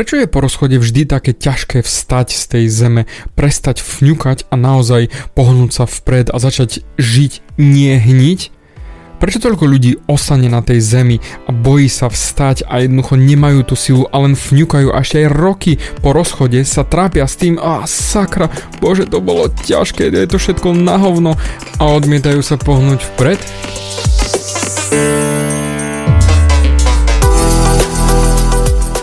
Prečo je po rozchode vždy také ťažké vstať z tej zeme, prestať fňukať a naozaj pohnúť sa vpred a začať žiť, nie hniť? Prečo toľko ľudí ostane na tej zemi a bojí sa vstať a jednoducho nemajú tú silu a len fňukajú a ešte aj roky po rozchode sa trápia s tým a sakra, bože to bolo ťažké, je to všetko na hovno a odmietajú sa pohnúť vpred?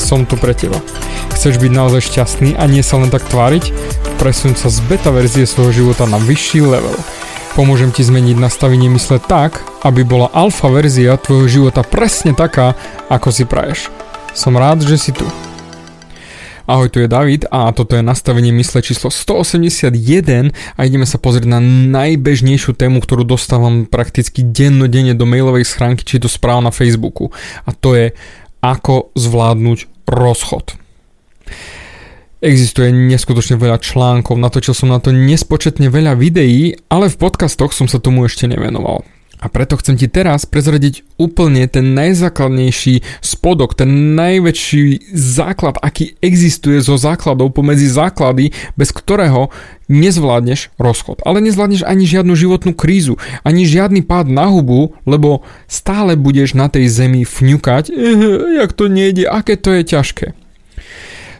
som tu pre teba. Chceš byť naozaj šťastný a nie sa len tak tváriť? Presun sa z beta verzie svojho života na vyšší level. Pomôžem ti zmeniť nastavenie mysle tak, aby bola alfa verzia tvojho života presne taká, ako si praješ. Som rád, že si tu. Ahoj, tu je David a toto je nastavenie mysle číslo 181 a ideme sa pozrieť na najbežnejšiu tému, ktorú dostávam prakticky dennodenne do mailovej schránky, či to správ na Facebooku. A to je ako zvládnuť rozchod. Existuje neskutočne veľa článkov, natočil som na to nespočetne veľa videí, ale v podcastoch som sa tomu ešte nevenoval. A preto chcem ti teraz prezradiť úplne ten najzákladnejší spodok, ten najväčší základ, aký existuje zo základov pomedzi základy, bez ktorého nezvládneš rozchod. Ale nezvládneš ani žiadnu životnú krízu, ani žiadny pád na hubu, lebo stále budeš na tej zemi fňukať, jak to nejde, aké to je ťažké.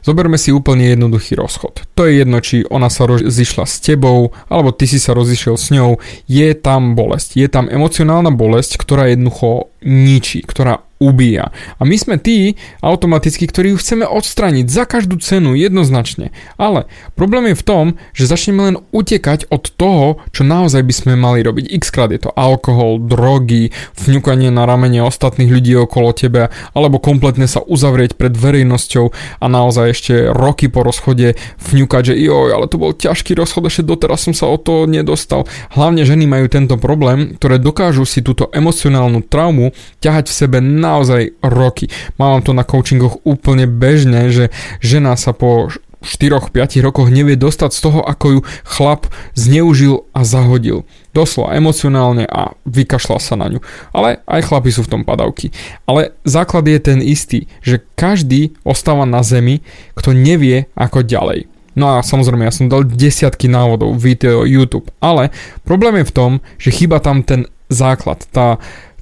Zoberme si úplne jednoduchý rozchod. To je jedno, či ona sa rozišla s tebou, alebo ty si sa rozišiel s ňou. Je tam bolesť. Je tam emocionálna bolesť, ktorá jednoducho ničí, ktorá ubíja. A my sme tí automaticky, ktorí ju chceme odstraniť za každú cenu jednoznačne. Ale problém je v tom, že začneme len utekať od toho, čo naozaj by sme mali robiť. X krát je to alkohol, drogy, fňukanie na ramene ostatných ľudí okolo teba, alebo kompletne sa uzavrieť pred verejnosťou a naozaj ešte roky po rozchode fňukať, že joj, ale to bol ťažký rozchod, ešte doteraz som sa o to nedostal. Hlavne ženy majú tento problém, ktoré dokážu si túto emocionálnu traumu ťahať v sebe na naozaj roky. Mám to na coachingoch úplne bežné, že žena sa po 4-5 rokoch nevie dostať z toho, ako ju chlap zneužil a zahodil. Doslova emocionálne a vykašľal sa na ňu. Ale aj chlapi sú v tom padavky. Ale základ je ten istý, že každý ostáva na zemi, kto nevie ako ďalej. No a samozrejme, ja som dal desiatky návodov, video, YouTube, ale problém je v tom, že chyba tam ten základ, tá,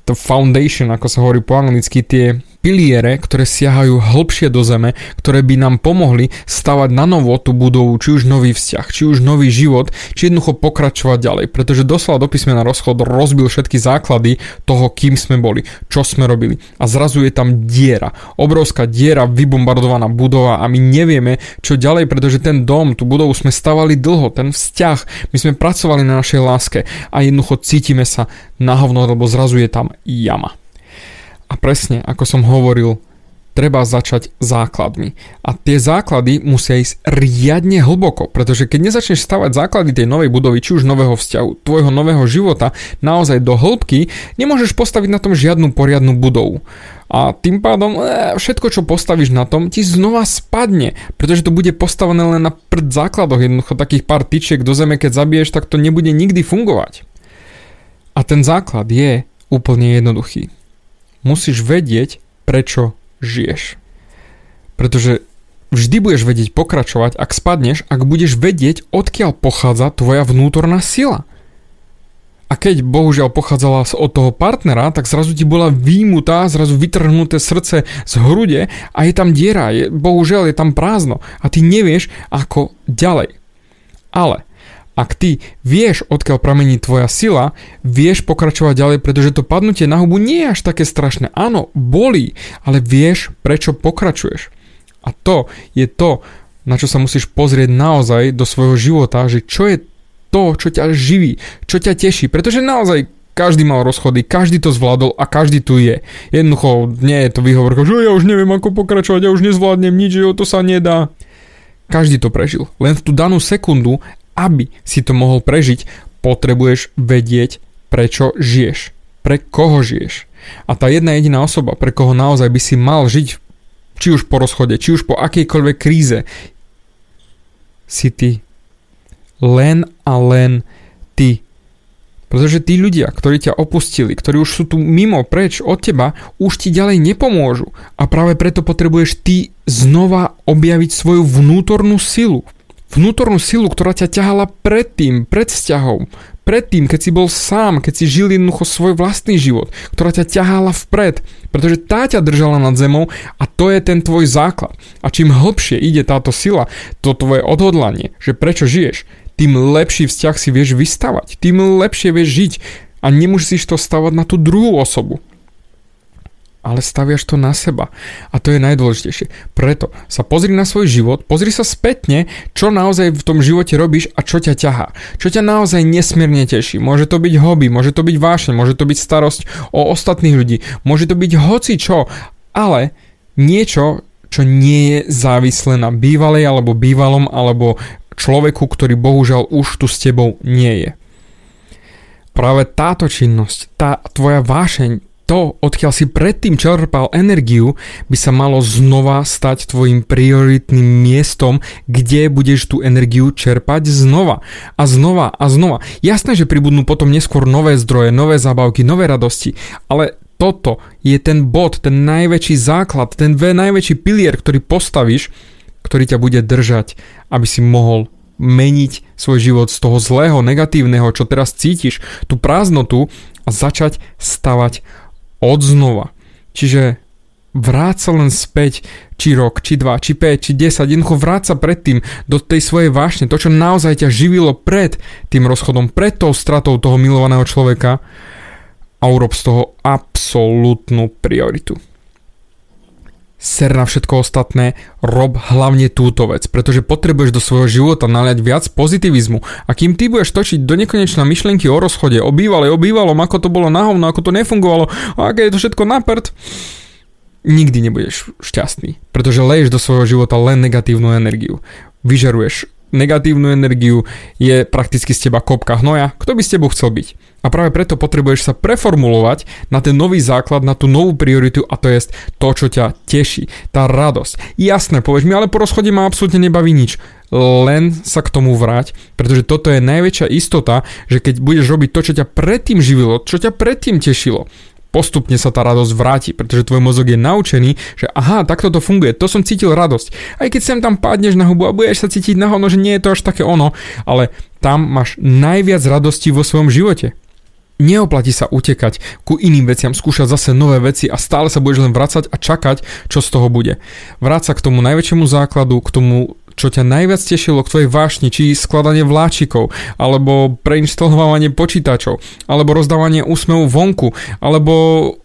to foundation, ako sa hovorí po anglicky, tie piliere, ktoré siahajú hlbšie do zeme, ktoré by nám pomohli stavať na novo tú budovu, či už nový vzťah, či už nový život, či jednoducho pokračovať ďalej. Pretože doslova do písmena rozchod rozbil všetky základy toho, kým sme boli, čo sme robili. A zrazu je tam diera. Obrovská diera, vybombardovaná budova a my nevieme, čo ďalej, pretože ten dom, tú budovu sme stavali dlho, ten vzťah, my sme pracovali na našej láske a jednoducho cítime sa na hovno, lebo zrazu je tam jama. Presne, ako som hovoril, treba začať základmi. A tie základy musia ísť riadne hlboko, pretože keď nezačneš stavať základy tej novej budovy, či už nového vzťahu, tvojho nového života, naozaj do hĺbky, nemôžeš postaviť na tom žiadnu poriadnu budovu. A tým pádom e, všetko, čo postavíš na tom, ti znova spadne, pretože to bude postavené len na prd základoch, jednoducho takých pár tyčiek do zeme, keď zabiješ, tak to nebude nikdy fungovať. A ten základ je úplne jednoduchý musíš vedieť, prečo žiješ. Pretože vždy budeš vedieť pokračovať, ak spadneš, ak budeš vedieť, odkiaľ pochádza tvoja vnútorná sila. A keď bohužiaľ pochádzala od toho partnera, tak zrazu ti bola výmutá, zrazu vytrhnuté srdce z hrude a je tam diera, je, bohužiaľ je tam prázdno a ty nevieš ako ďalej. Ale ak ty vieš, odkiaľ pramení tvoja sila, vieš pokračovať ďalej, pretože to padnutie na hubu nie je až také strašné. Áno, bolí, ale vieš, prečo pokračuješ. A to je to, na čo sa musíš pozrieť naozaj do svojho života, že čo je to, čo ťa živí, čo ťa teší. Pretože naozaj každý mal rozchody, každý to zvládol a každý tu je. Jednoducho nie je to výhovorka, že ja už neviem ako pokračovať, ja už nezvládnem nič, že to sa nedá. Každý to prežil. Len v tú danú sekundu, aby si to mohol prežiť, potrebuješ vedieť, prečo žiješ. Pre koho žiješ. A tá jedna jediná osoba, pre koho naozaj by si mal žiť, či už po rozchode, či už po akejkoľvek kríze, si ty. Len a len ty. Pretože tí ľudia, ktorí ťa opustili, ktorí už sú tu mimo, preč od teba, už ti ďalej nepomôžu. A práve preto potrebuješ ty znova objaviť svoju vnútornú silu. Vnútornú silu, ktorá ťa ťahala predtým, pred vzťahom, predtým, keď si bol sám, keď si žil jednoducho svoj vlastný život, ktorá ťa ťahala vpred, pretože tá ťa držala nad zemou a to je ten tvoj základ. A čím hlbšie ide táto sila, to tvoje odhodlanie, že prečo žiješ, tým lepší vzťah si vieš vystavať, tým lepšie vieš žiť a nemusíš to stavať na tú druhú osobu. Ale staviaš to na seba. A to je najdôležitejšie. Preto sa pozri na svoj život, pozri sa spätne, čo naozaj v tom živote robíš a čo ťa ťahá. Čo ťa naozaj nesmierne teší. Môže to byť hobby, môže to byť vášeň, môže to byť starosť o ostatných ľudí, môže to byť hoci čo, ale niečo, čo nie je závislé na bývalej alebo bývalom alebo človeku, ktorý bohužiaľ už tu s tebou nie je. Práve táto činnosť, tá tvoja vášeň, to, odkiaľ si predtým čerpal energiu, by sa malo znova stať tvojim prioritným miestom, kde budeš tú energiu čerpať znova a znova a znova. Jasné, že pribudnú potom neskôr nové zdroje, nové zábavky, nové radosti, ale toto je ten bod, ten najväčší základ, ten najväčší pilier, ktorý postavíš, ktorý ťa bude držať, aby si mohol meniť svoj život z toho zlého, negatívneho, čo teraz cítiš, tú prázdnotu a začať stavať od. Čiže vráť len späť, či rok, či dva, či 5, či 10, jednoducho vráť sa predtým do tej svojej vášne, to čo naozaj ťa živilo pred tým rozchodom, pred tou stratou toho milovaného človeka a urob z toho absolútnu prioritu ser na všetko ostatné, rob hlavne túto vec, pretože potrebuješ do svojho života naliať viac pozitivizmu. A kým ty budeš točiť do nekonečna myšlienky o rozchode, o bývalej, o bývalom, ako to bolo na hovno, ako to nefungovalo, a aké je to všetko na prd, nikdy nebudeš šťastný, pretože leješ do svojho života len negatívnu energiu. Vyžaruješ negatívnu energiu, je prakticky z teba kopka hnoja, kto by s tebou chcel byť. A práve preto potrebuješ sa preformulovať na ten nový základ, na tú novú prioritu a to je to, čo ťa teší, tá radosť. Jasné, povieš mi, ale po rozchode ma absolútne nebaví nič. Len sa k tomu vráť, pretože toto je najväčšia istota, že keď budeš robiť to, čo ťa predtým živilo, čo ťa predtým tešilo, postupne sa tá radosť vráti, pretože tvoj mozog je naučený, že aha, takto to funguje, to som cítil radosť. Aj keď sem tam padneš na hubu a budeš sa cítiť na hovno, že nie je to až také ono, ale tam máš najviac radosti vo svojom živote. Neoplatí sa utekať ku iným veciam, skúšať zase nové veci a stále sa budeš len vracať a čakať, čo z toho bude. Vráť sa k tomu najväčšiemu základu, k tomu čo ťa najviac tešilo k tvojej vášni, či skladanie vláčikov, alebo preinštalovanie počítačov, alebo rozdávanie úsmevu vonku, alebo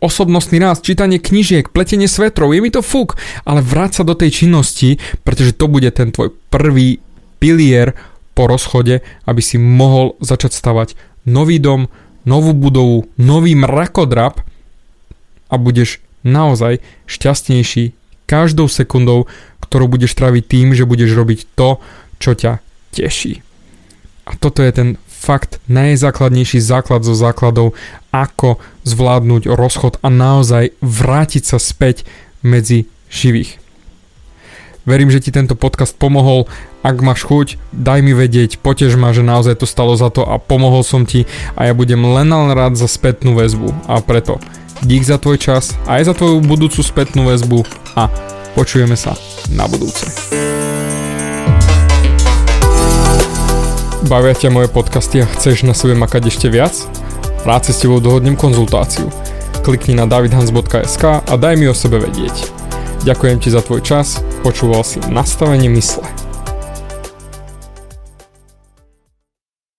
osobnostný rast, čítanie knižiek, pletenie svetrov, je mi to fuk, ale vráť sa do tej činnosti, pretože to bude ten tvoj prvý pilier po rozchode, aby si mohol začať stavať nový dom, novú budovu, nový mrakodrap a budeš naozaj šťastnejší každou sekundou, ktorú budeš tráviť tým, že budeš robiť to, čo ťa teší. A toto je ten fakt najzákladnejší základ zo základov, ako zvládnuť rozchod a naozaj vrátiť sa späť medzi živých. Verím, že ti tento podcast pomohol. Ak máš chuť, daj mi vedieť, potež ma, že naozaj to stalo za to a pomohol som ti a ja budem len rád za spätnú väzbu. A preto dík za tvoj čas, aj za tvoju budúcu spätnú väzbu a Počujeme sa na budúce. Bavia ťa moje podcasty a chceš na sebe makať ešte viac? Rád si s tebou dohodnem konzultáciu. Klikni na davidhans.sk a daj mi o sebe vedieť. Ďakujem ti za tvoj čas, počúval si nastavenie mysle.